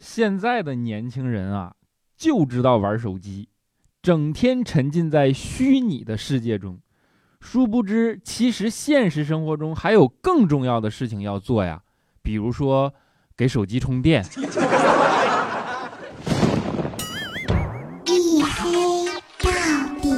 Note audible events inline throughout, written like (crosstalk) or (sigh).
现在的年轻人啊，就知道玩手机，整天沉浸在虚拟的世界中，殊不知，其实现实生活中还有更重要的事情要做呀，比如说给手机充电。(laughs) 一黑到底。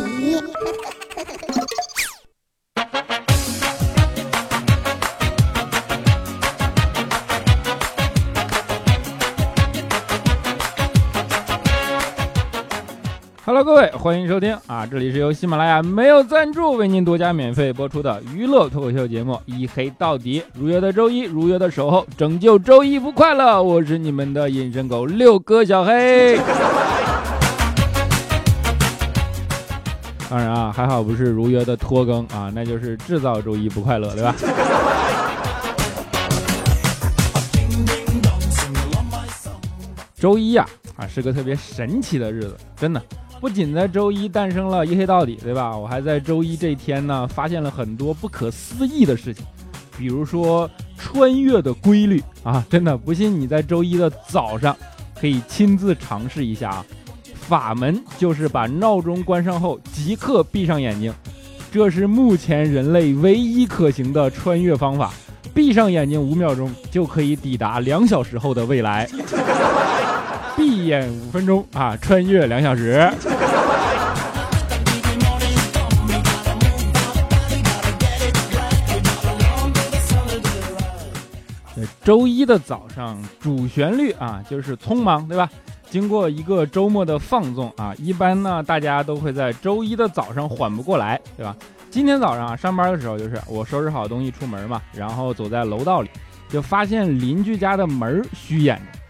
各位，欢迎收听啊！这里是由喜马拉雅没有赞助为您独家免费播出的娱乐脱口秀节目《一黑到底》，如约的周一，如约的守候，拯救周一不快乐。我是你们的隐身狗六哥小黑。(laughs) 当然啊，还好不是如约的拖更啊，那就是制造周一不快乐，对吧？(laughs) 周一呀，啊，是个特别神奇的日子，真的。不仅在周一诞生了一黑到底，对吧？我还在周一这天呢，发现了很多不可思议的事情，比如说穿越的规律啊！真的，不信你在周一的早上可以亲自尝试一下啊！法门就是把闹钟关上后即刻闭上眼睛，这是目前人类唯一可行的穿越方法。闭上眼睛五秒钟就可以抵达两小时后的未来。闭眼五分钟啊，穿越两小时。周一的早上，主旋律啊就是匆忙，对吧？经过一个周末的放纵啊，一般呢大家都会在周一的早上缓不过来，对吧？今天早上啊上班的时候，就是我收拾好东西出门嘛，然后走在楼道里，就发现邻居家的门虚掩着。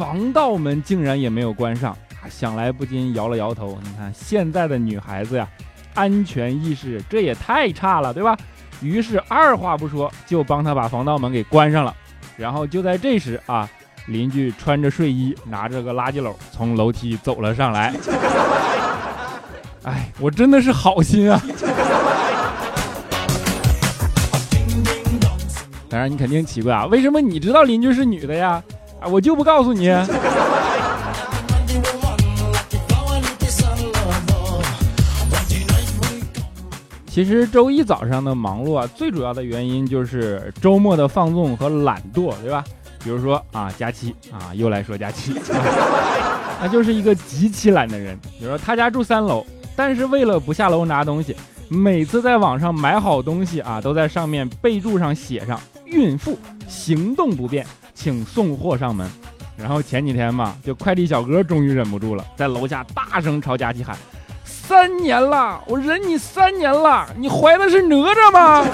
防盗门竟然也没有关上！想来不禁摇了摇头。你看现在的女孩子呀，安全意识这也太差了，对吧？于是二话不说就帮她把防盗门给关上了。然后就在这时啊，邻居穿着睡衣，拿着个垃圾篓从楼梯走了上来。(laughs) 哎，我真的是好心啊！当然你肯定奇怪啊，为什么你知道邻居是女的呀？啊，我就不告诉你。其实周一早上的忙碌啊，最主要的原因就是周末的放纵和懒惰，对吧？比如说啊，佳期啊，又来说佳期，(laughs) 那就是一个极其懒的人。比如说他家住三楼，但是为了不下楼拿东西，每次在网上买好东西啊，都在上面备注上写上“孕妇行动不便”。请送货上门，然后前几天嘛，就快递小哥终于忍不住了，在楼下大声朝佳琪喊：“三年了，我忍你三年了，你怀的是哪吒吗？”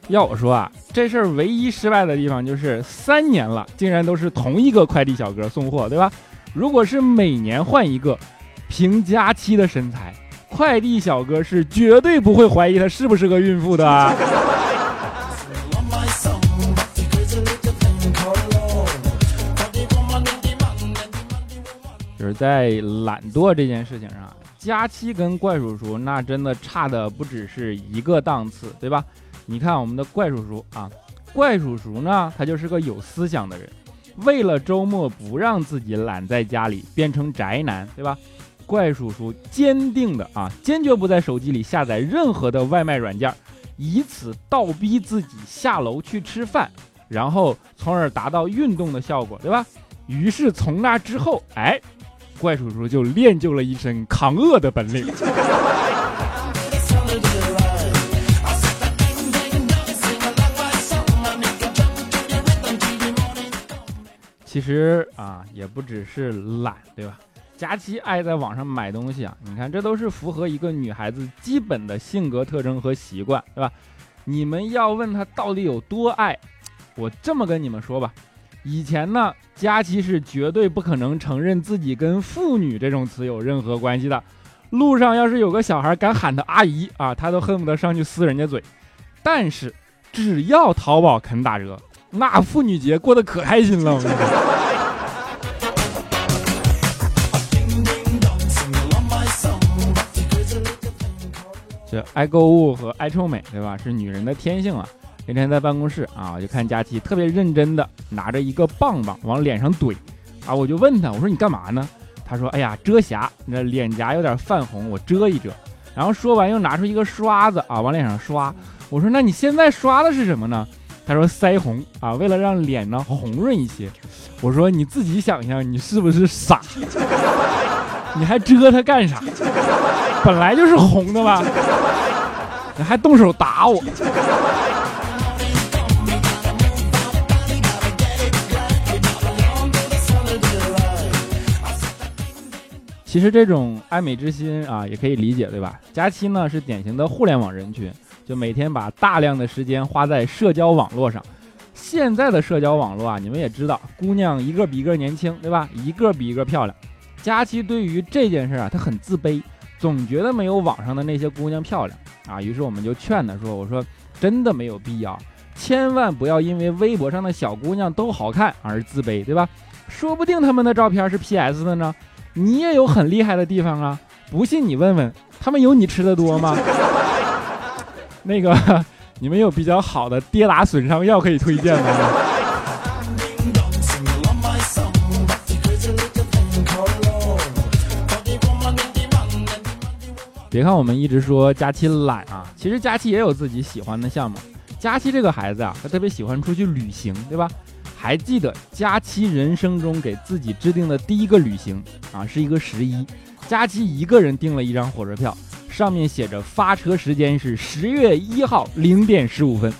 (laughs) 要我说啊，这事儿唯一失败的地方就是三年了，竟然都是同一个快递小哥送货，对吧？如果是每年换一个，凭佳期的身材。快递小哥是绝对不会怀疑她是不是个孕妇的。就是在懒惰这件事情上，佳期跟怪叔叔那真的差的不只是一个档次，对吧？你看我们的怪叔叔啊，怪叔叔呢，他就是个有思想的人，为了周末不让自己懒在家里变成宅男，对吧？怪叔叔坚定的啊，坚决不在手机里下载任何的外卖软件，以此倒逼自己下楼去吃饭，然后从而达到运动的效果，对吧？于是从那之后，哎，怪叔叔就练就了一身扛饿的本领。其实啊，也不只是懒，对吧？佳琪爱在网上买东西啊，你看这都是符合一个女孩子基本的性格特征和习惯，对吧？你们要问她到底有多爱，我这么跟你们说吧，以前呢，佳琪是绝对不可能承认自己跟妇女这种词有任何关系的。路上要是有个小孩敢喊她阿姨啊，她都恨不得上去撕人家嘴。但是只要淘宝肯打折，那妇女节过得可开心了。爱购物和爱臭美，对吧？是女人的天性啊。那天在办公室啊，我就看佳琪特别认真的拿着一个棒棒往脸上怼，啊，我就问他，我说你干嘛呢？他说，哎呀，遮瑕，那脸颊有点泛红，我遮一遮。然后说完又拿出一个刷子啊，往脸上刷。我说，那你现在刷的是什么呢？他说腮红啊，为了让脸呢红润一些。我说你自己想想，你是不是傻？(laughs) 你还遮它干啥？本来就是红的吧？你还动手打我？其实这种爱美之心啊，也可以理解，对吧？佳期呢是典型的互联网人群，就每天把大量的时间花在社交网络上。现在的社交网络啊，你们也知道，姑娘一个比一个年轻，对吧？一个比一个漂亮。佳期对于这件事啊，她很自卑，总觉得没有网上的那些姑娘漂亮啊。于是我们就劝她说：“我说真的没有必要，千万不要因为微博上的小姑娘都好看而自卑，对吧？说不定他们的照片是 PS 的呢。”你也有很厉害的地方啊！不信你问问他们，有你吃的多吗？(laughs) 那个，你们有比较好的跌打损伤药可以推荐吗？别看我们一直说佳期懒啊，其实佳期也有自己喜欢的项目。佳期这个孩子啊，他特别喜欢出去旅行，对吧？还记得佳期人生中给自己制定的第一个旅行啊，是一个十一。佳期一个人订了一张火车票，上面写着发车时间是十月一号零点十五分。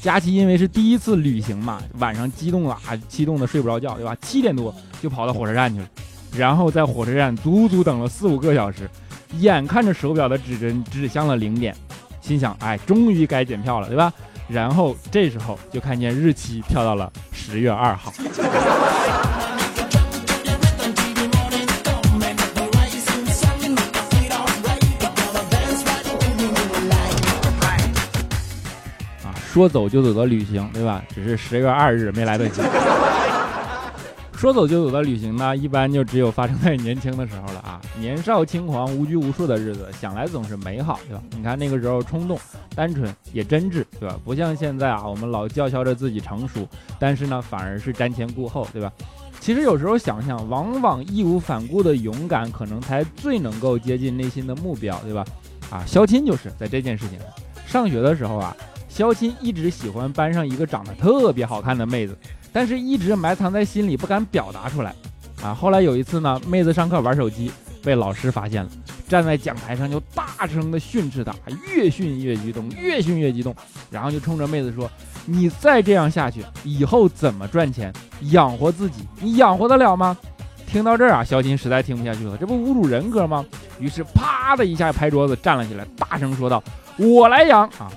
佳期因为是第一次旅行嘛，晚上激动啊，激动的睡不着觉，对吧？七点多就跑到火车站去了，然后在火车站足足等了四五个小时，眼看着手表的指针指向了零点，心想，哎，终于该检票了，对吧？然后这时候就看见日期跳到了十月二号。啊，说走就走的旅行，对吧？只是十月二日没来得及。说走就走的旅行呢，一般就只有发生在年轻的时候了啊！(laughs) 年少轻狂、无拘无束的日子，想来总是美好，对吧？你看那个时候冲动、单纯也真挚，对吧？不像现在啊，我们老叫嚣着自己成熟，但是呢，反而是瞻前顾后，对吧？其实有时候想想，往往义无反顾的勇敢，可能才最能够接近内心的目标，对吧？啊，肖钦就是在这件事情上，上学的时候啊，肖钦一直喜欢班上一个长得特别好看的妹子。但是一直埋藏在心里，不敢表达出来，啊！后来有一次呢，妹子上课玩手机，被老师发现了，站在讲台上就大声的训斥她，越训越激动，越训越激动，然后就冲着妹子说：“你再这样下去，以后怎么赚钱养活自己？你养活得了吗？”听到这儿啊，小金实在听不下去了，这不侮辱人格吗？于是啪的一下拍桌子，站了起来，大声说道：“我来养啊！”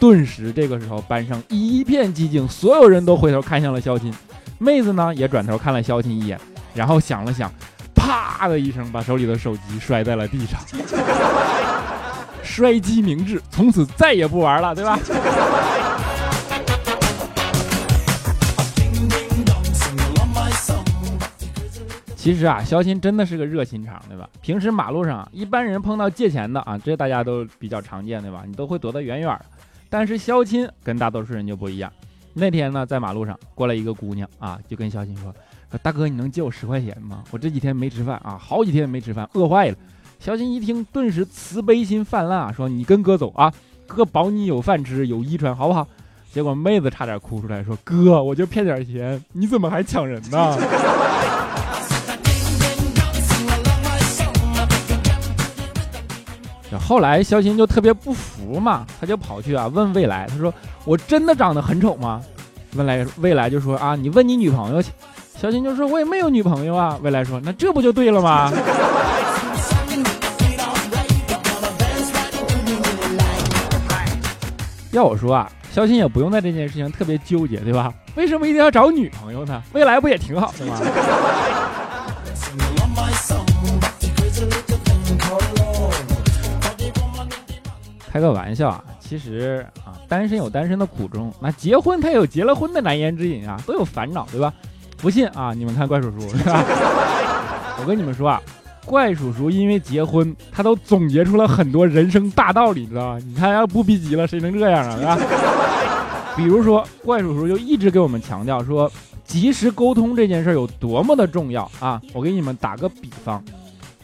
顿时，这个时候班上一片寂静，所有人都回头看向了肖钦，妹子呢也转头看了肖钦一眼，然后想了想，啪的一声把手里的手机摔在了地上。(laughs) 摔机明智，从此再也不玩了，对吧？其实啊，肖钦真的是个热心肠，对吧？平时马路上一般人碰到借钱的啊，这大家都比较常见，对吧？你都会躲得远远的。但是肖钦跟大多数人就不一样。那天呢，在马路上过来一个姑娘啊，就跟肖钦说：“说大哥，你能借我十块钱吗？我这几天没吃饭啊，好几天没吃饭，饿坏了。”肖钦一听，顿时慈悲心泛滥啊，说：“你跟哥走啊，哥保你有饭吃，有衣穿，好不好？”结果妹子差点哭出来，说：“哥，我就骗点钱，你怎么还抢人呢？”后来肖钦就特别不服嘛，他就跑去啊问未来，他说：“我真的长得很丑吗？”未来未来就说：“啊，你问你女朋友去。”肖钦就说：“我也没有女朋友啊。”未来说：“那这不就对了吗？” (laughs) 要我说啊，肖钦也不用在这件事情特别纠结，对吧？为什么一定要找女朋友呢？未来不也挺好的吗？开个玩笑啊，其实啊，单身有单身的苦衷，那结婚他有结了婚的难言之隐啊，都有烦恼，对吧？不信啊，你们看怪叔叔，(laughs) 是吧？我跟你们说啊，怪叔叔因为结婚，他都总结出了很多人生大道理，知道吧？你看要不逼急了，谁能这样啊？是吧？比如说，怪叔叔就一直给我们强调说，及时沟通这件事有多么的重要啊！我给你们打个比方，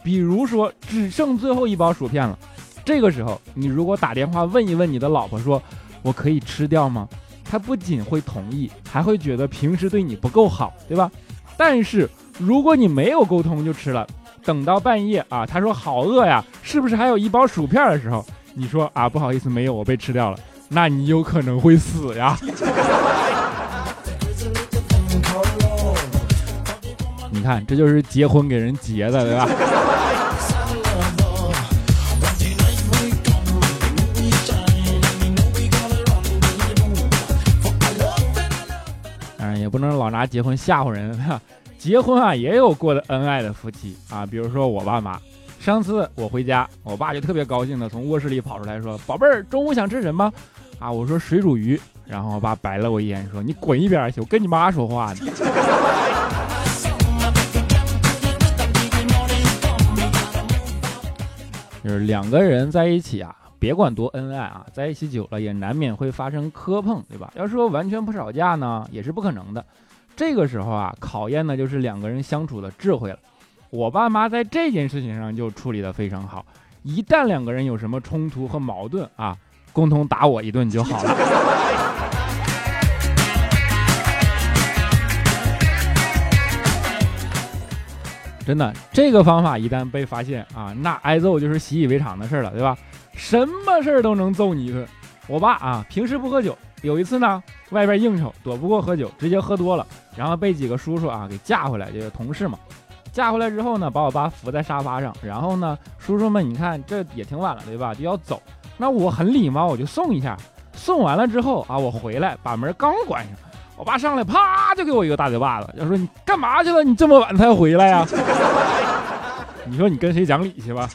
比如说只剩最后一包薯片了，这个时候你如果打电话问一问你的老婆说，我可以吃掉吗？她不仅会同意，还会觉得平时对你不够好，对吧？但是如果你没有沟通就吃了，等到半夜啊，她说好饿呀，是不是还有一包薯片的时候，你说啊不好意思没有，我被吃掉了。那你有可能会死呀！(laughs) 你看，这就是结婚给人结的，对吧？老拿结婚吓唬人。(laughs) 结婚啊，也有过得恩爱的夫妻啊，比如说我爸妈。上次我回家，我爸就特别高兴的从卧室里跑出来说：“宝贝儿，中午想吃什么？”啊，我说水煮鱼。然后我爸白了我一眼说：“你滚一边去，我跟你妈说话呢。(laughs) ”就是两个人在一起啊，别管多恩爱啊，在一起久了也难免会发生磕碰，对吧？要说完全不吵架呢，也是不可能的。这个时候啊，考验的就是两个人相处的智慧了。我爸妈在这件事情上就处理的非常好，一旦两个人有什么冲突和矛盾啊，共同打我一顿就好了。(laughs) 真的，这个方法一旦被发现啊，那挨揍就是习以为常的事了，对吧？什么事儿都能揍你一顿。我爸啊，平时不喝酒，有一次呢，外边应酬躲不过喝酒，直接喝多了，然后被几个叔叔啊给架回来，就是同事嘛。架回来之后呢，把我爸扶在沙发上，然后呢，叔叔们，你看这也挺晚了，对吧？就要走，那我很礼貌，我就送一下。送完了之后啊，我回来把门刚关上，我爸上来啪就给我一个大嘴巴子，就说你干嘛去了？你这么晚才回来呀？你说你跟谁讲理去吧？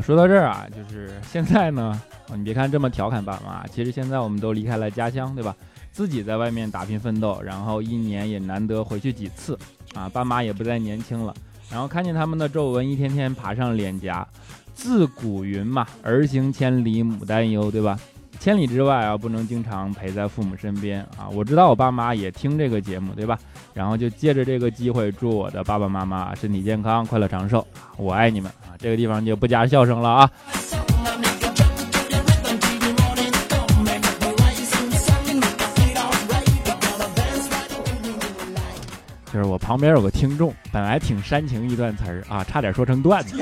说到这儿啊，就是现在呢。你别看这么调侃爸妈，其实现在我们都离开了家乡，对吧？自己在外面打拼奋斗，然后一年也难得回去几次，啊，爸妈也不再年轻了，然后看见他们的皱纹一天天爬上脸颊。自古云嘛，儿行千里母担忧，对吧？千里之外啊，不能经常陪在父母身边啊。我知道我爸妈也听这个节目，对吧？然后就借着这个机会，祝我的爸爸妈妈身体健康，快乐长寿，我爱你们啊！这个地方就不加笑声了啊。就是我旁边有个听众，本来挺煽情一段词儿啊，差点说成段子。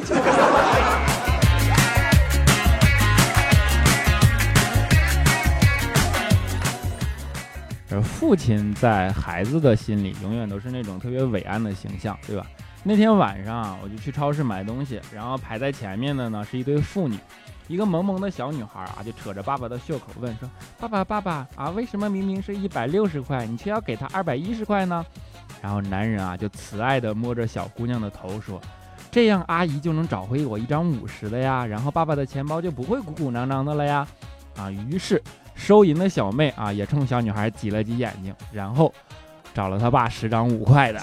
而父亲在孩子的心里永远都是那种特别伟岸的形象，对吧？那天晚上我就去超市买东西，然后排在前面的呢是一对父女，一个萌萌的小女孩啊，就扯着爸爸的袖口问说：“爸爸，爸爸啊，为什么明明是一百六十块，你却要给他二百一十块呢？”然后男人啊，就慈爱地摸着小姑娘的头说：“这样阿姨就能找回我一张五十的呀，然后爸爸的钱包就不会鼓鼓囊囊的了呀。”啊，于是收银的小妹啊，也冲小女孩挤了挤眼睛，然后找了他爸十张五块的。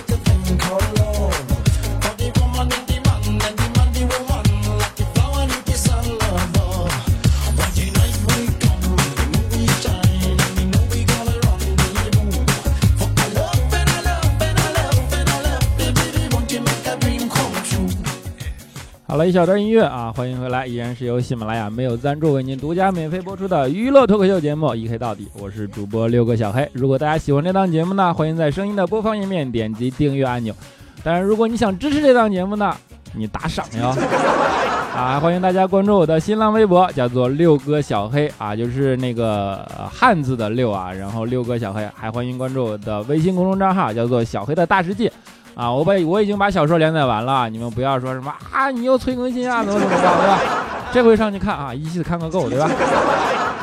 (laughs) 好了一小段音乐啊，欢迎回来，依然是由喜马拉雅没有赞助为您独家免费播出的娱乐脱口秀节目《一黑到底》，我是主播六个小黑。如果大家喜欢这档节目呢，欢迎在声音的播放页面点击订阅按钮。当然，如果你想支持这档节目呢，你打赏哟。(laughs) 啊，欢迎大家关注我的新浪微博，叫做六哥小黑啊，就是那个汉字的六啊，然后六哥小黑。还欢迎关注我的微信公众账号，叫做小黑的大世界。啊，我把我已经把小说连载完了，你们不要说什么啊，你又催更新啊，怎么怎么着，对吧？这回上去看啊，一气看个够，对吧？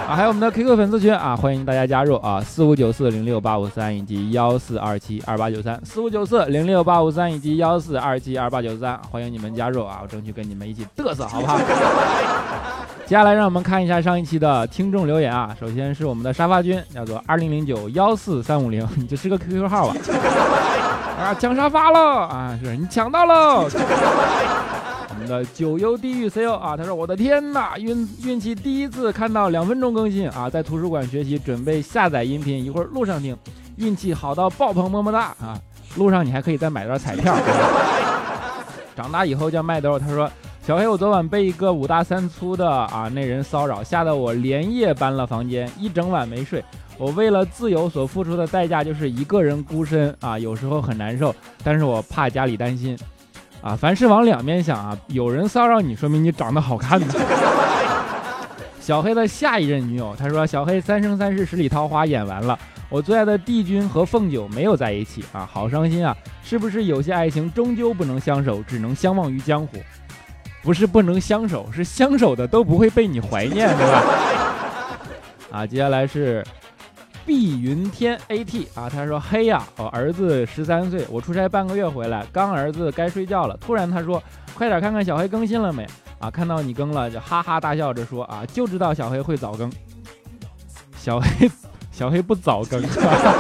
啊，还有我们的 QQ 粉丝群啊，欢迎大家加入啊，四五九四零六八五三以及幺四二七二八九三，四五九四零六八五三以及幺四二七二八九三，欢迎你们加入啊，我争取跟你们一起嘚瑟，好不好？(laughs) 接下来让我们看一下上一期的听众留言啊，首先是我们的沙发君，叫做二零零九幺四三五零，你就是个 QQ 号吧。啊，抢沙发了啊！是你抢到了。(laughs) 我们的九幽地狱 CEO 啊，他说：“我的天哪，运运气第一次看到两分钟更新啊，在图书馆学习，准备下载音频，一会儿路上听，运气好到爆棚，么么哒啊！路上你还可以再买点彩票。(laughs) 长大以后叫麦兜，他说：小黑，我昨晚被一个五大三粗的啊那人骚扰，吓得我连夜搬了房间，一整晚没睡。我为了自由所付出的代价就是一个人孤身啊，有时候很难受，但是我怕家里担心。”啊，凡事往两面想啊！有人骚扰你，说明你长得好看呢。(laughs) 小黑的下一任女友，他说：“小黑三生三世十里桃花演完了，我最爱的帝君和凤九没有在一起啊，好伤心啊！是不是有些爱情终究不能相守，只能相忘于江湖？不是不能相守，是相守的都不会被你怀念，对吧？(laughs) 啊，接下来是。”碧云天 AT 啊，他说：“嘿呀，我儿子十三岁，我出差半个月回来，刚儿子该睡觉了，突然他说，快点看看小黑更新了没？啊，看到你更了，就哈哈大笑着说啊，就知道小黑会早更。小黑，(laughs) 小黑不早更，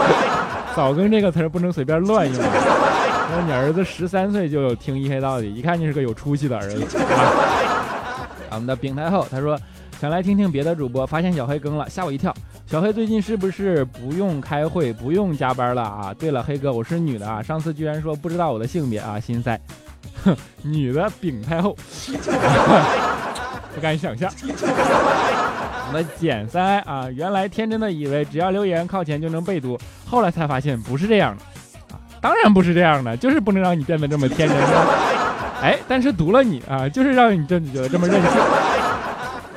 (laughs) 早更这个词儿不能随便乱用。说你儿子十三岁就有听一黑到底，一看就是个有出息的儿子啊。我们的丙太后他说，想来听听别的主播，发现小黑更了，吓我一跳。”小黑最近是不是不用开会、不用加班了啊？对了，黑哥，我是女的啊，上次居然说不知道我的性别啊，心塞。哼，(laughs) 女的饼太后，(laughs) 不敢想象。我们减三啊，原来天真的以为只要留言靠前就能被读，后来才发现不是这样的啊，当然不是这样的，就是不能让你变得这么天真。哎，但是读了你啊，就是让你真的觉得这么任性。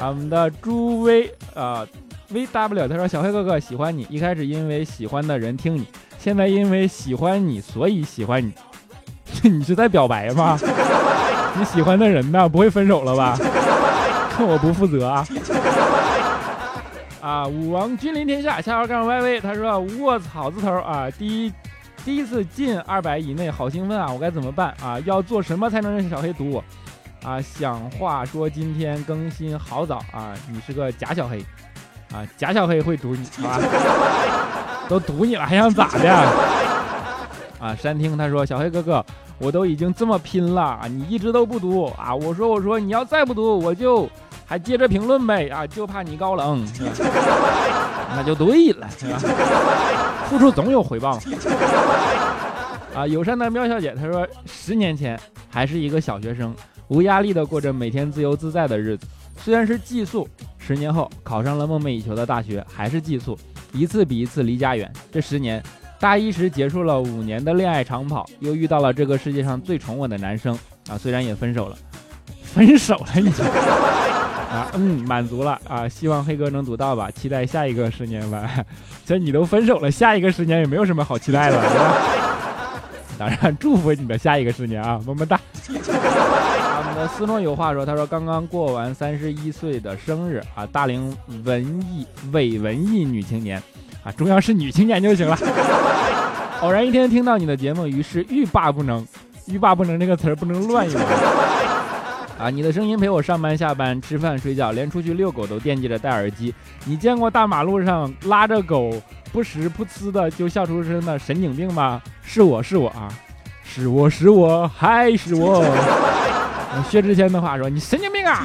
我们的朱威啊。V W，他说：“小黑哥哥喜欢你，一开始因为喜欢的人听你，现在因为喜欢你，所以喜欢你。(laughs) 你是在表白吗？(laughs) 你喜欢的人呢？不会分手了吧？(laughs) 我不负责啊！啊，武王君临天下，下号杠 Y V，他说：卧草字头啊，第一第一次进二百以内，好兴奋啊！我该怎么办啊？要做什么才能让小黑读我？啊，想话说今天更新好早啊，你是个假小黑。”啊，假小黑会堵你，啊？(laughs) 都堵你了，还想咋的？啊，山听他说，小黑哥哥，我都已经这么拼了，你一直都不读啊？我说我说，你要再不读，我就还接着评论呗啊，就怕你高冷，(laughs) 那就对了，是吧？付出总有回报。啊，友善的喵小姐她说，十年前还是一个小学生，无压力的过着每天自由自在的日子，虽然是寄宿。十年后考上了梦寐以求的大学，还是寄宿，一次比一次离家远。这十年，大一时结束了五年的恋爱长跑，又遇到了这个世界上最宠我的男生啊，虽然也分手了，分手了你 (laughs) 啊，嗯，满足了啊，希望黑哥能读到吧，期待下一个十年吧。这你都分手了，下一个十年也没有什么好期待的，当然祝福你的下一个十年啊，么么哒。斯诺有话说，他说刚刚过完三十一岁的生日啊，大龄文艺伪文艺女青年啊，重要是女青年就行了。偶然一天听到你的节目，于是欲罢不能。欲罢不能这个词儿不能乱用啊！你的声音陪我上班、下班、吃饭、睡觉，连出去遛狗都惦记着戴耳机。你见过大马路上拉着狗不时噗呲的就笑出声的神经病吗？是我是我啊，是我是我还是我。薛之谦的话说：“你神经病啊！”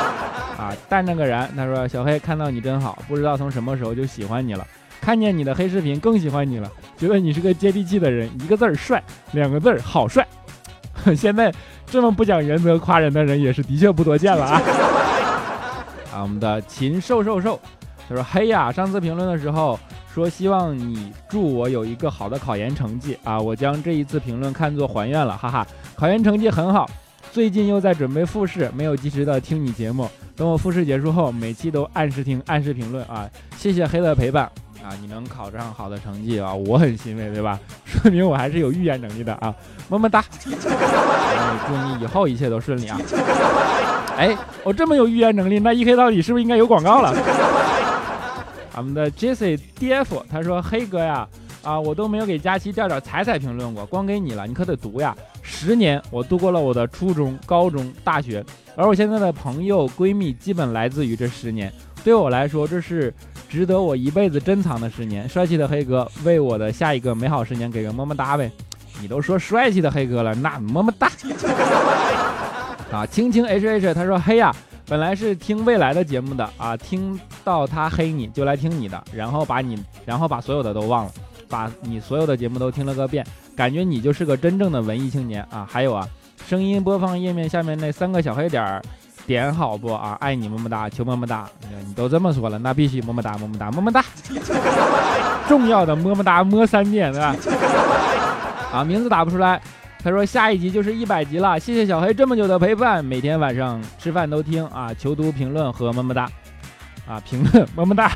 (laughs) 啊，但那个人他说：“小黑看到你真好，不知道从什么时候就喜欢你了。看见你的黑视频更喜欢你了，觉得你是个接地气的人。一个字儿帅，两个字儿好帅。(laughs) 现在这么不讲原则夸人的人也是的确不多见了啊。(laughs) ”啊，我们的秦瘦瘦瘦，他说：“嘿呀，上次评论的时候说希望你祝我有一个好的考研成绩啊，我将这一次评论看作还愿了，哈哈，考研成绩很好。”最近又在准备复试，没有及时的听你节目。等我复试结束后，每期都按时听，按时评论啊！谢谢黑的陪伴啊！你能考上好的成绩啊，我很欣慰，对吧？(laughs) 说明我还是有预言能力的啊！么么哒！祝你以后一切都顺利啊！(laughs) 哎，我这么有预言能力，那一黑到底是不是应该有广告了？(laughs) 我们的 Jesse DF 他说：“黑哥呀。”啊，我都没有给佳期调调彩彩评论过，光给你了，你可得读呀！十年，我度过了我的初中、高中、大学，而我现在的朋友、闺蜜基本来自于这十年。对我来说，这是值得我一辈子珍藏的十年。帅气的黑哥，为我的下一个美好十年给个么么哒呗！你都说帅气的黑哥了，那么么哒。啊，青青 H H 他说黑呀，本来是听未来的节目的啊，听到他黑你就来听你的，然后把你，然后把所有的都忘了，把你所有的节目都听了个遍，感觉你就是个真正的文艺青年啊。还有啊，声音播放页面下面那三个小黑点儿，点好不啊？爱你么么哒，求么么哒。你都这么说了，那必须么么哒么么哒么么哒。重要的么么哒摸三遍，对吧？啊，名字打不出来。他说下一集就是一百集了，谢谢小黑这么久的陪伴，每天晚上吃饭都听啊，求读评论和么么哒，啊评论么么哒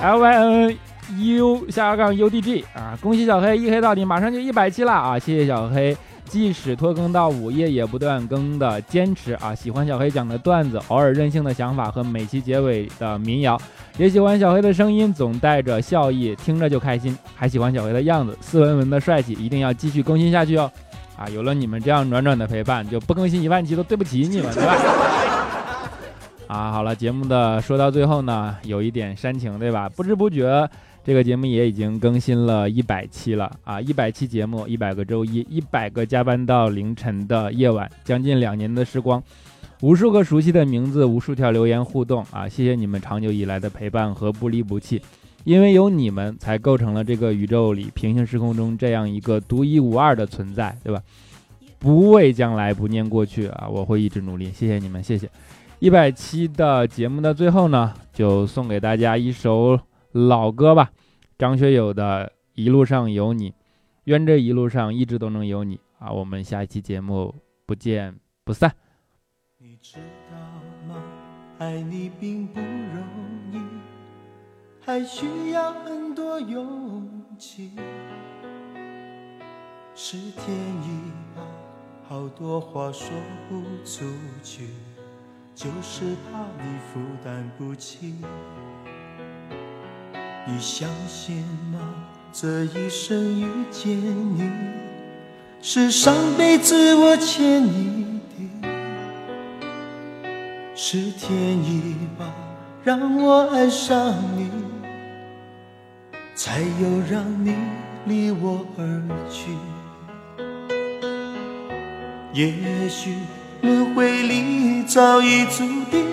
，L Y N U 下杠 U D G 啊，恭喜小黑一黑到底，马上就一百期了啊，谢谢小黑，即使拖更到午夜也不断更的坚持啊，喜欢小黑讲的段子，偶尔任性的想法和每期结尾的民谣。也喜欢小黑的声音，总带着笑意，听着就开心。还喜欢小黑的样子，斯文文的帅气，一定要继续更新下去哦！啊，有了你们这样暖暖的陪伴，就不更新一万期都对不起你们，对吧？(laughs) 啊，好了，节目的说到最后呢，有一点煽情，对吧？不知不觉，这个节目也已经更新了一百期了啊！一百期节目，一百个周一，一百个加班到凌晨的夜晚，将近两年的时光。无数个熟悉的名字，无数条留言互动啊！谢谢你们长久以来的陪伴和不离不弃，因为有你们，才构成了这个宇宙里平行时空中这样一个独一无二的存在，对吧？不畏将来，不念过去啊！我会一直努力，谢谢你们，谢谢。一百期的节目的最后呢，就送给大家一首老歌吧，张学友的《一路上有你》，愿这一路上一直都能有你啊！我们下一期节目不见不散。你知道吗？爱你并不容易，还需要很多勇气。是天意吧，好多话说不出去，就是怕你负担不起。你相信吗？这一生遇见你，是上辈子我欠你的。是天意吧，让我爱上你，才有让你离我而去。也许轮回里早已注定，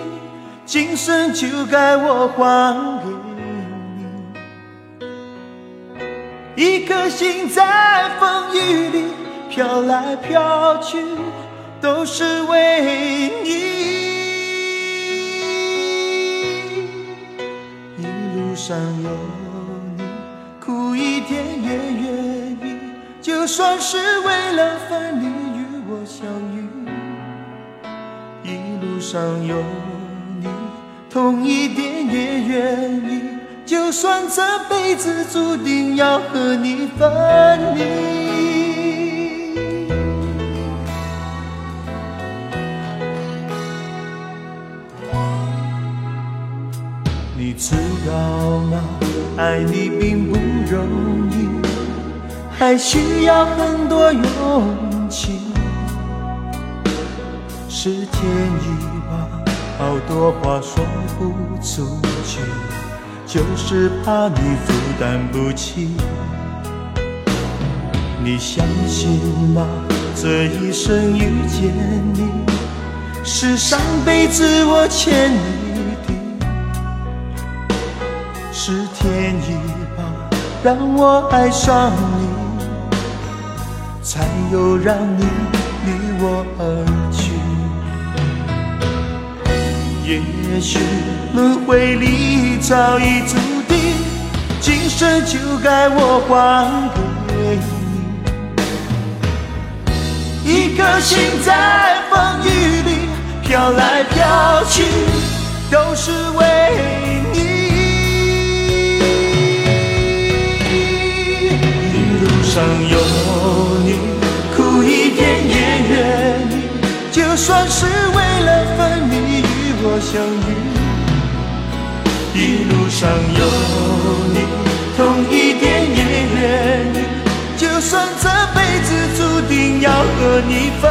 今生就该我还给一颗心在风雨里飘来飘去，都是为你。一路上有你，苦一点也愿意，就算是为了分离与我相遇。一路上有你，痛一点也愿意，就算这辈子注定要和你分离。你知道吗？爱你并不容易，还需要很多勇气。是天意吧，好多话说不出去，就是怕你负担不起。你相信吗？这一生遇见你，是上辈子我欠你的。是天意吧，让我爱上你，才有让你离我而也许轮回里早已注定，今生就该我还给你。一颗心在风雨里飘来飘去，都是为你。一路上有你，苦一点也愿意，就算是为了分离若相遇。一路上有你，痛一点也愿意，就算这辈子注定要和你分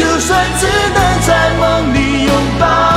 就算只能在梦里拥抱。